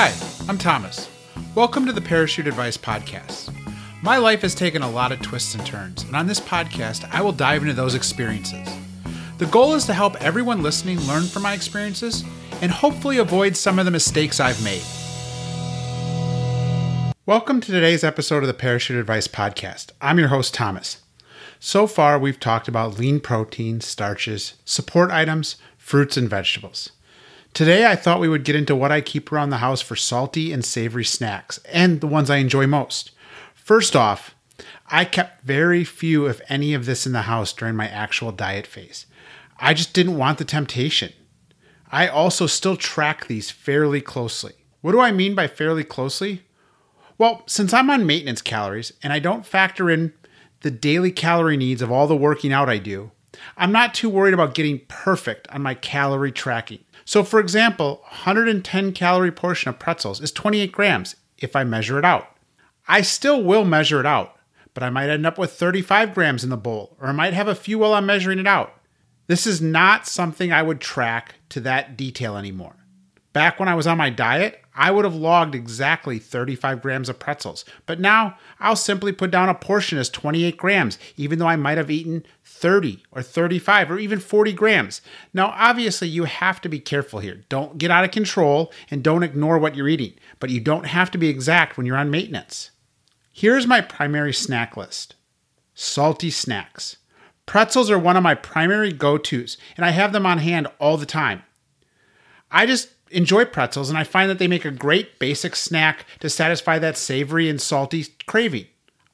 Hi, I'm Thomas. Welcome to the Parachute Advice Podcast. My life has taken a lot of twists and turns, and on this podcast, I will dive into those experiences. The goal is to help everyone listening learn from my experiences and hopefully avoid some of the mistakes I've made. Welcome to today's episode of the Parachute Advice Podcast. I'm your host, Thomas. So far, we've talked about lean protein, starches, support items, fruits, and vegetables. Today, I thought we would get into what I keep around the house for salty and savory snacks, and the ones I enjoy most. First off, I kept very few, if any, of this in the house during my actual diet phase. I just didn't want the temptation. I also still track these fairly closely. What do I mean by fairly closely? Well, since I'm on maintenance calories and I don't factor in the daily calorie needs of all the working out I do, I'm not too worried about getting perfect on my calorie tracking. So, for example, 110 calorie portion of pretzels is 28 grams if I measure it out. I still will measure it out, but I might end up with 35 grams in the bowl, or I might have a few while I'm measuring it out. This is not something I would track to that detail anymore. Back when I was on my diet, I would have logged exactly 35 grams of pretzels, but now I'll simply put down a portion as 28 grams, even though I might have eaten 30 or 35 or even 40 grams. Now, obviously, you have to be careful here. Don't get out of control and don't ignore what you're eating, but you don't have to be exact when you're on maintenance. Here's my primary snack list salty snacks. Pretzels are one of my primary go tos, and I have them on hand all the time. I just enjoy pretzels, and I find that they make a great basic snack to satisfy that savory and salty craving.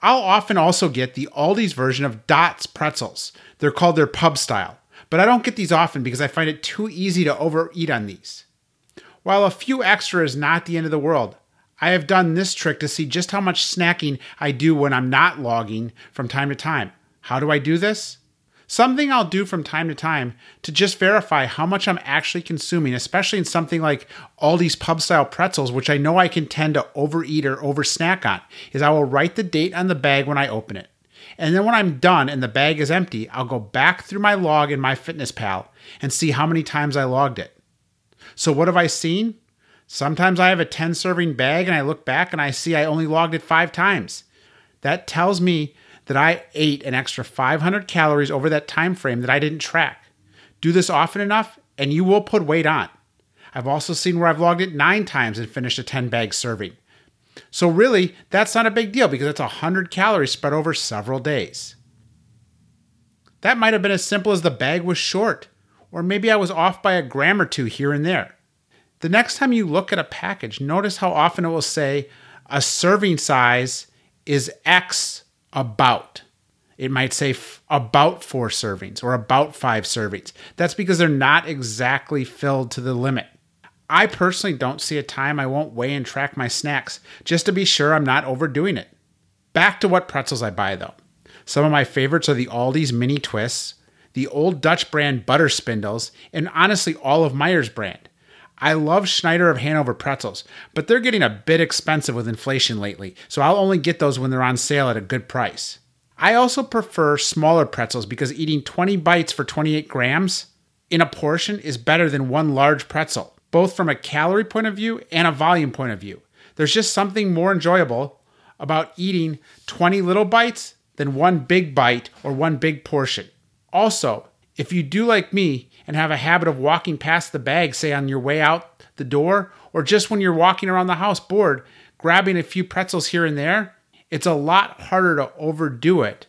I'll often also get the Aldi's version of Dots pretzels. They're called their pub style, but I don't get these often because I find it too easy to overeat on these. While a few extra is not the end of the world, I have done this trick to see just how much snacking I do when I'm not logging from time to time. How do I do this? Something I'll do from time to time to just verify how much I'm actually consuming, especially in something like all these pub style pretzels, which I know I can tend to overeat or over snack on, is I will write the date on the bag when I open it. And then when I'm done and the bag is empty, I'll go back through my log in MyFitnessPal and see how many times I logged it. So what have I seen? Sometimes I have a 10 serving bag and I look back and I see I only logged it five times. That tells me that I ate an extra 500 calories over that time frame that I didn't track. Do this often enough and you will put weight on. I've also seen where I've logged it 9 times and finished a 10 bag serving. So really, that's not a big deal because it's 100 calories spread over several days. That might have been as simple as the bag was short, or maybe I was off by a gram or two here and there. The next time you look at a package, notice how often it will say a serving size is X about. It might say f- about four servings or about five servings. That's because they're not exactly filled to the limit. I personally don't see a time I won't weigh and track my snacks just to be sure I'm not overdoing it. Back to what pretzels I buy though. Some of my favorites are the Aldi's mini twists, the old Dutch brand butter spindles, and honestly all of Meijer's brand. I love Snyder of Hanover pretzels, but they're getting a bit expensive with inflation lately, so I'll only get those when they're on sale at a good price. I also prefer smaller pretzels because eating 20 bites for 28 grams in a portion is better than one large pretzel, both from a calorie point of view and a volume point of view. There's just something more enjoyable about eating 20 little bites than one big bite or one big portion. Also, if you do like me and have a habit of walking past the bag, say on your way out the door, or just when you're walking around the house bored, grabbing a few pretzels here and there, it's a lot harder to overdo it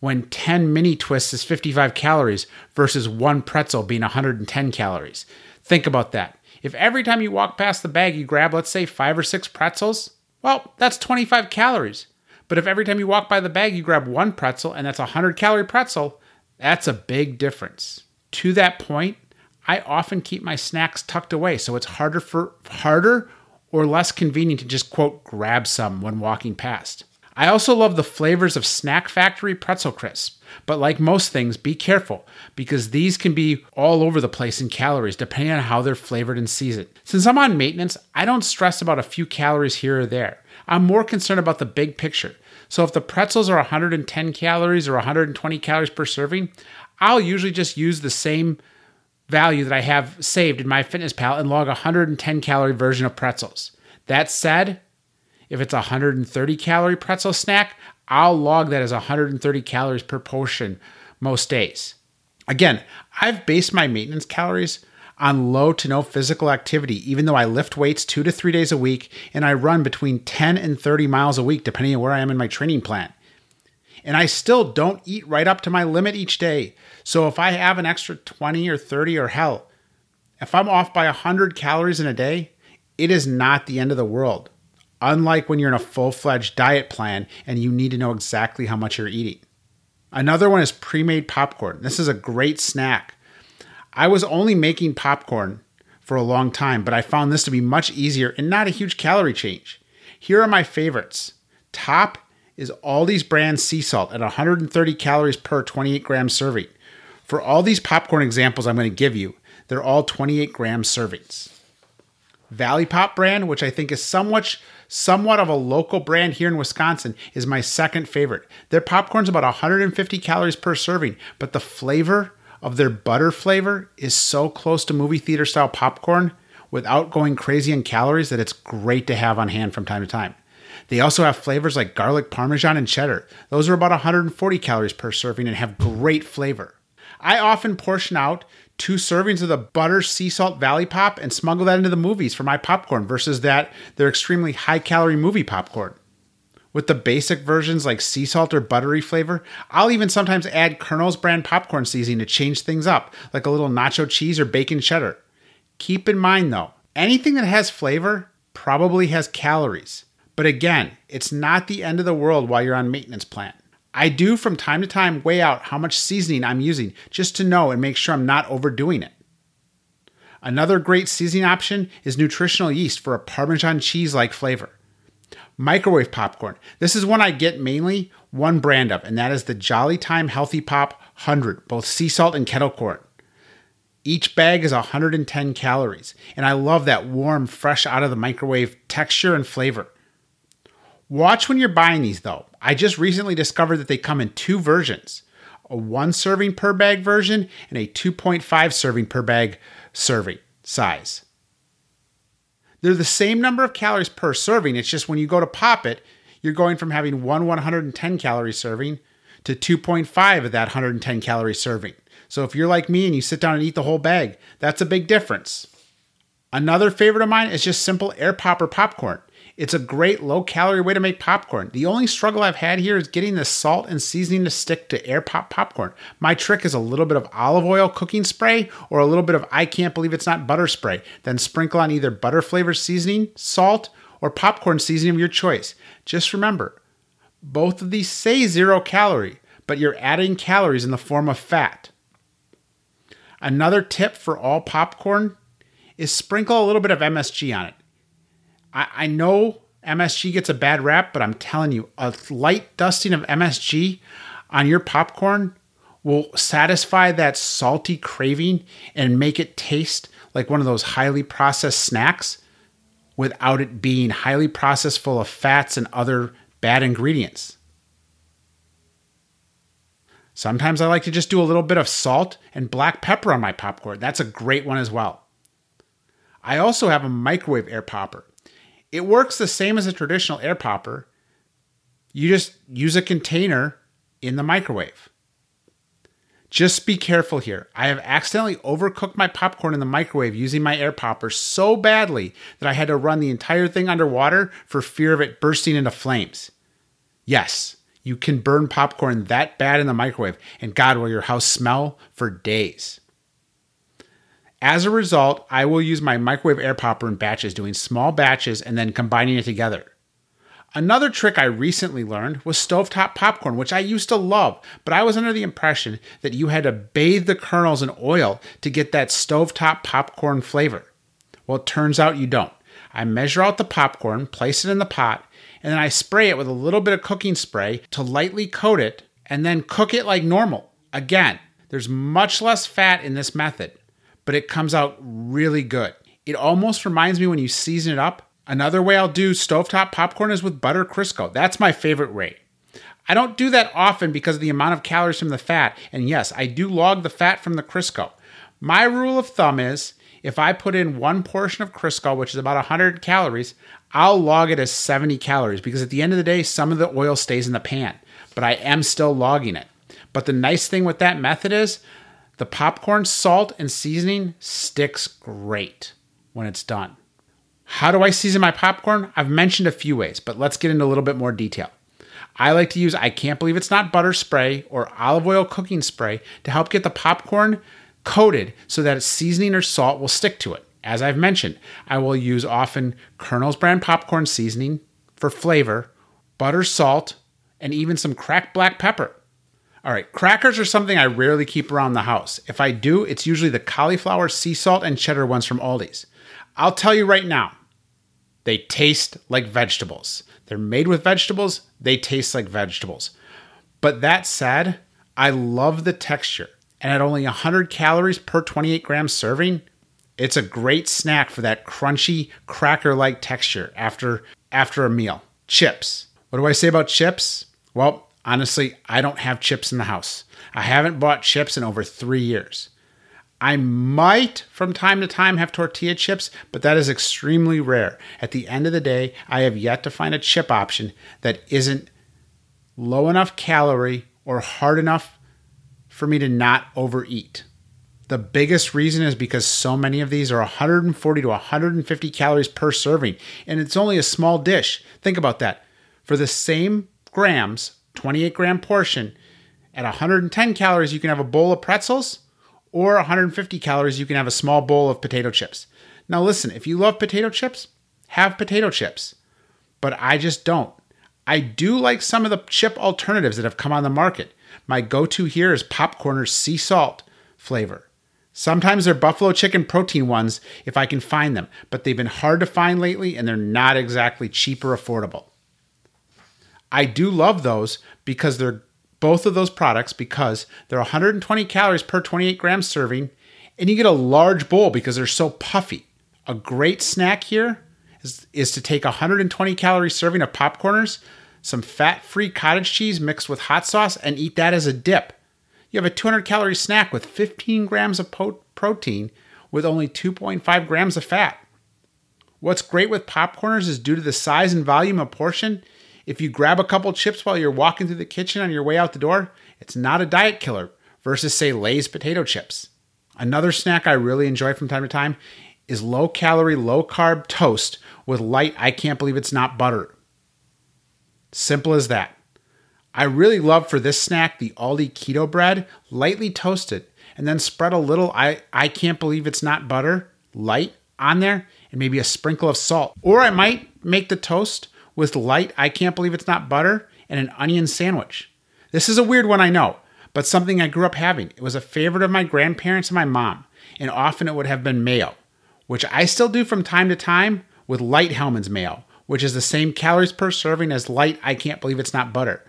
when 10 mini twists is 55 calories versus one pretzel being 110 calories. Think about that. If every time you walk past the bag you grab, let's say, five or six pretzels, well, that's 25 calories. But if every time you walk by the bag you grab one pretzel and that's a 100 calorie pretzel, that's a big difference. To that point, I often keep my snacks tucked away so it's harder for harder or less convenient to just quote grab some when walking past. I also love the flavors of Snack Factory pretzel crisp, but like most things, be careful because these can be all over the place in calories depending on how they're flavored and seasoned. Since I'm on maintenance, I don't stress about a few calories here or there. I'm more concerned about the big picture. So if the pretzels are 110 calories or 120 calories per serving, I'll usually just use the same value that I have saved in MyFitnessPal and log a 110 calorie version of pretzels. That said, if it's a 130 calorie pretzel snack, I'll log that as 130 calories per portion most days. Again, I've based my maintenance calories on low to no physical activity, even though I lift weights two to three days a week and I run between 10 and 30 miles a week, depending on where I am in my training plan. And I still don't eat right up to my limit each day. So if I have an extra 20 or 30 or hell, if I'm off by 100 calories in a day, it is not the end of the world. Unlike when you're in a full fledged diet plan and you need to know exactly how much you're eating. Another one is pre made popcorn. This is a great snack. I was only making popcorn for a long time, but I found this to be much easier and not a huge calorie change. Here are my favorites. Top is Aldi's brand sea salt at 130 calories per 28 gram serving. For all these popcorn examples I'm going to give you, they're all 28 gram servings. Valley Pop brand, which I think is somewhat somewhat of a local brand here in Wisconsin, is my second favorite. Their popcorn's about 150 calories per serving, but the flavor of their butter flavor is so close to movie theater style popcorn without going crazy in calories that it's great to have on hand from time to time. They also have flavors like garlic parmesan and cheddar. Those are about 140 calories per serving and have great flavor. I often portion out two servings of the butter sea salt valley pop and smuggle that into the movies for my popcorn versus that their extremely high calorie movie popcorn. With the basic versions like sea salt or buttery flavor, I'll even sometimes add Kernel's brand popcorn seasoning to change things up, like a little nacho cheese or bacon cheddar. Keep in mind though, anything that has flavor probably has calories. But again, it's not the end of the world while you're on maintenance plan. I do from time to time weigh out how much seasoning I'm using just to know and make sure I'm not overdoing it. Another great seasoning option is nutritional yeast for a Parmesan cheese like flavor. Microwave popcorn. This is one I get mainly one brand of, and that is the Jolly Time Healthy Pop 100, both sea salt and kettle corn. Each bag is 110 calories, and I love that warm, fresh out of the microwave texture and flavor. Watch when you're buying these though. I just recently discovered that they come in two versions a one serving per bag version and a 2.5 serving per bag serving size. They're the same number of calories per serving. It's just when you go to pop it, you're going from having one 110 calorie serving to 2.5 of that 110 calorie serving. So if you're like me and you sit down and eat the whole bag, that's a big difference. Another favorite of mine is just simple air popper popcorn. It's a great low calorie way to make popcorn. The only struggle I've had here is getting the salt and seasoning to stick to air pop popcorn. My trick is a little bit of olive oil cooking spray or a little bit of I can't believe it's not butter spray. Then sprinkle on either butter flavor seasoning, salt, or popcorn seasoning of your choice. Just remember, both of these say zero calorie, but you're adding calories in the form of fat. Another tip for all popcorn is sprinkle a little bit of MSG on it. I, I know MSG gets a bad rap, but I'm telling you, a light dusting of MSG on your popcorn will satisfy that salty craving and make it taste like one of those highly processed snacks without it being highly processed full of fats and other bad ingredients. Sometimes I like to just do a little bit of salt and black pepper on my popcorn. That's a great one as well. I also have a microwave air popper. It works the same as a traditional air popper. You just use a container in the microwave. Just be careful here. I have accidentally overcooked my popcorn in the microwave using my air popper so badly that I had to run the entire thing underwater for fear of it bursting into flames. Yes, you can burn popcorn that bad in the microwave, and God, will your house smell for days. As a result, I will use my microwave air popper in batches, doing small batches and then combining it together. Another trick I recently learned was stovetop popcorn, which I used to love, but I was under the impression that you had to bathe the kernels in oil to get that stovetop popcorn flavor. Well, it turns out you don't. I measure out the popcorn, place it in the pot, and then I spray it with a little bit of cooking spray to lightly coat it and then cook it like normal. Again, there's much less fat in this method but it comes out really good. It almost reminds me when you season it up. Another way I'll do stovetop popcorn is with butter Crisco. That's my favorite way. I don't do that often because of the amount of calories from the fat, and yes, I do log the fat from the Crisco. My rule of thumb is if I put in one portion of Crisco, which is about 100 calories, I'll log it as 70 calories because at the end of the day, some of the oil stays in the pan, but I am still logging it. But the nice thing with that method is the popcorn salt and seasoning sticks great when it's done. How do I season my popcorn? I've mentioned a few ways, but let's get into a little bit more detail. I like to use I can't believe it's not butter spray or olive oil cooking spray to help get the popcorn coated so that its seasoning or salt will stick to it. As I've mentioned, I will use often Kernel's brand popcorn seasoning for flavor, butter, salt, and even some cracked black pepper. All right, crackers are something I rarely keep around the house. If I do, it's usually the cauliflower sea salt and cheddar ones from Aldi's. I'll tell you right now, they taste like vegetables. They're made with vegetables, they taste like vegetables. But that said, I love the texture. And at only 100 calories per 28 gram serving, it's a great snack for that crunchy cracker like texture after after a meal. Chips. What do I say about chips? Well, honestly, I don't have chips in the house. I haven't bought chips in over 3 years. I might from time to time have tortilla chips, but that is extremely rare. At the end of the day, I have yet to find a chip option that isn't low enough calorie or hard enough for me to not overeat. The biggest reason is because so many of these are 140 to 150 calories per serving, and it's only a small dish. Think about that. For the same grams, 28 gram portion, at 110 calories, you can have a bowl of pretzels or 150 calories, you can have a small bowl of potato chips. Now, listen, if you love potato chips, have potato chips, but I just don't. I do like some of the chip alternatives that have come on the market. My go to here is Popcorner's sea salt flavor. Sometimes they're buffalo chicken protein ones if I can find them, but they've been hard to find lately and they're not exactly cheap or affordable. I do love those because they're both of those products because they're 120 calories per 28 gram serving, and you get a large bowl because they're so puffy. A great snack here is, is to take 120 calorie serving of popcorners, some fat free cottage cheese mixed with hot sauce, and eat that as a dip. You have a 200 calorie snack with 15 grams of po- protein with only 2.5 grams of fat. What's great with popcorners is due to the size and volume of portion, if you grab a couple chips while you're walking through the kitchen on your way out the door, it's not a diet killer versus, say, Lay's potato chips. Another snack I really enjoy from time to time is low calorie, low carb toast with light, I can't believe it's not butter. Simple as that. I really love for this snack the Aldi keto bread, lightly toasted, and then spread a little I, I can't believe it's not butter, light on there, and maybe a sprinkle of salt. Or I might make the toast with light, I can't believe it's not butter, and an onion sandwich. This is a weird one, I know, but something I grew up having. It was a favorite of my grandparents and my mom, and often it would have been mayo, which I still do from time to time with light Hellmann's mayo, which is the same calories per serving as light, I can't believe it's not butter.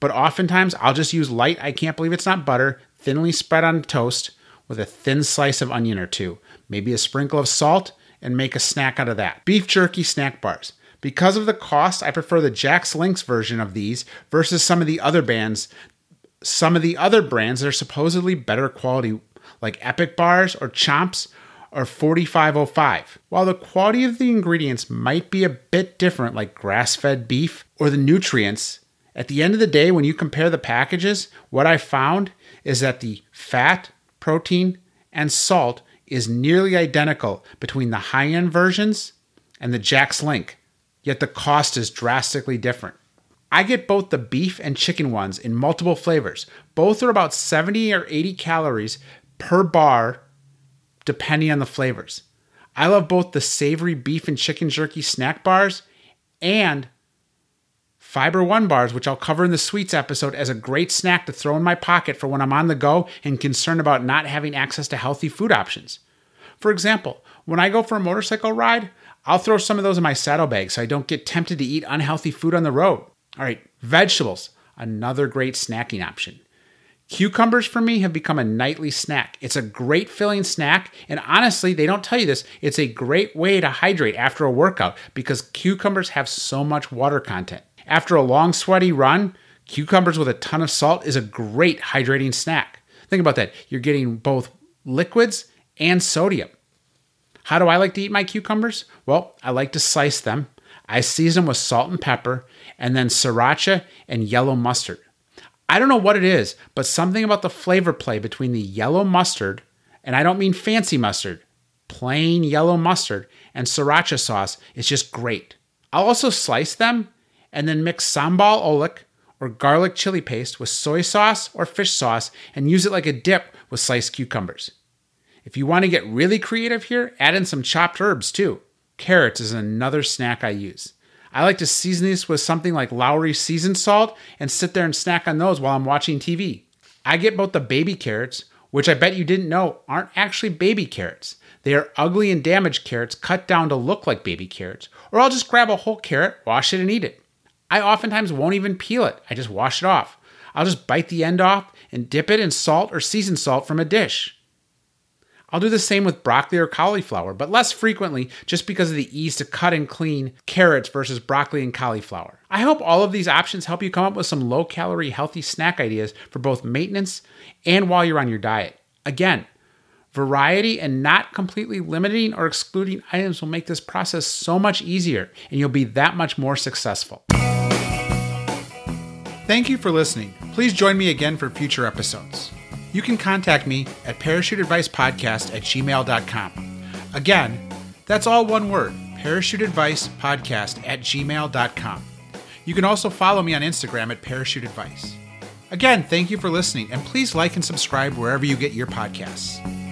But oftentimes I'll just use light, I can't believe it's not butter, thinly spread on toast with a thin slice of onion or two, maybe a sprinkle of salt, and make a snack out of that. Beef jerky snack bars. Because of the cost, I prefer the Jack's Links version of these versus some of the other bands, some of the other brands that are supposedly better quality, like Epic Bars or Chomps or 4505. While the quality of the ingredients might be a bit different, like grass fed beef or the nutrients, at the end of the day, when you compare the packages, what I found is that the fat, protein, and salt is nearly identical between the high end versions and the Jack's Link yet the cost is drastically different. I get both the beef and chicken ones in multiple flavors. Both are about 70 or 80 calories per bar, depending on the flavors. I love both the savory beef and chicken jerky snack bars and Fiber One bars, which I'll cover in the sweets episode as a great snack to throw in my pocket for when I'm on the go and concerned about not having access to healthy food options. For example, when I go for a motorcycle ride, I'll throw some of those in my saddlebag so I don't get tempted to eat unhealthy food on the road. All right, vegetables, another great snacking option. Cucumbers for me have become a nightly snack. It's a great filling snack, and honestly, they don't tell you this, it's a great way to hydrate after a workout because cucumbers have so much water content. After a long, sweaty run, cucumbers with a ton of salt is a great hydrating snack. Think about that. You're getting both liquids and sodium. How do I like to eat my cucumbers? Well, I like to slice them. I season with salt and pepper, and then sriracha and yellow mustard. I don't know what it is, but something about the flavor play between the yellow mustard, and I don't mean fancy mustard, plain yellow mustard, and sriracha sauce is just great. I'll also slice them and then mix sambal oelek or garlic chili paste with soy sauce or fish sauce and use it like a dip with sliced cucumbers. If you want to get really creative here, add in some chopped herbs too. Carrots is another snack I use. I like to season these with something like Lawry seasoned salt and sit there and snack on those while I'm watching TV. I get both the baby carrots, which I bet you didn't know aren't actually baby carrots. They are ugly and damaged carrots cut down to look like baby carrots, or I'll just grab a whole carrot, wash it, and eat it. I oftentimes won't even peel it, I just wash it off. I'll just bite the end off and dip it in salt or seasoned salt from a dish. I'll do the same with broccoli or cauliflower, but less frequently just because of the ease to cut and clean carrots versus broccoli and cauliflower. I hope all of these options help you come up with some low calorie, healthy snack ideas for both maintenance and while you're on your diet. Again, Variety and not completely limiting or excluding items will make this process so much easier and you'll be that much more successful. Thank you for listening. Please join me again for future episodes. You can contact me at parachuteadvicepodcast at gmail.com. Again, that's all one word parachuteadvicepodcast at gmail.com. You can also follow me on Instagram at parachuteadvice. Again, thank you for listening, and please like and subscribe wherever you get your podcasts.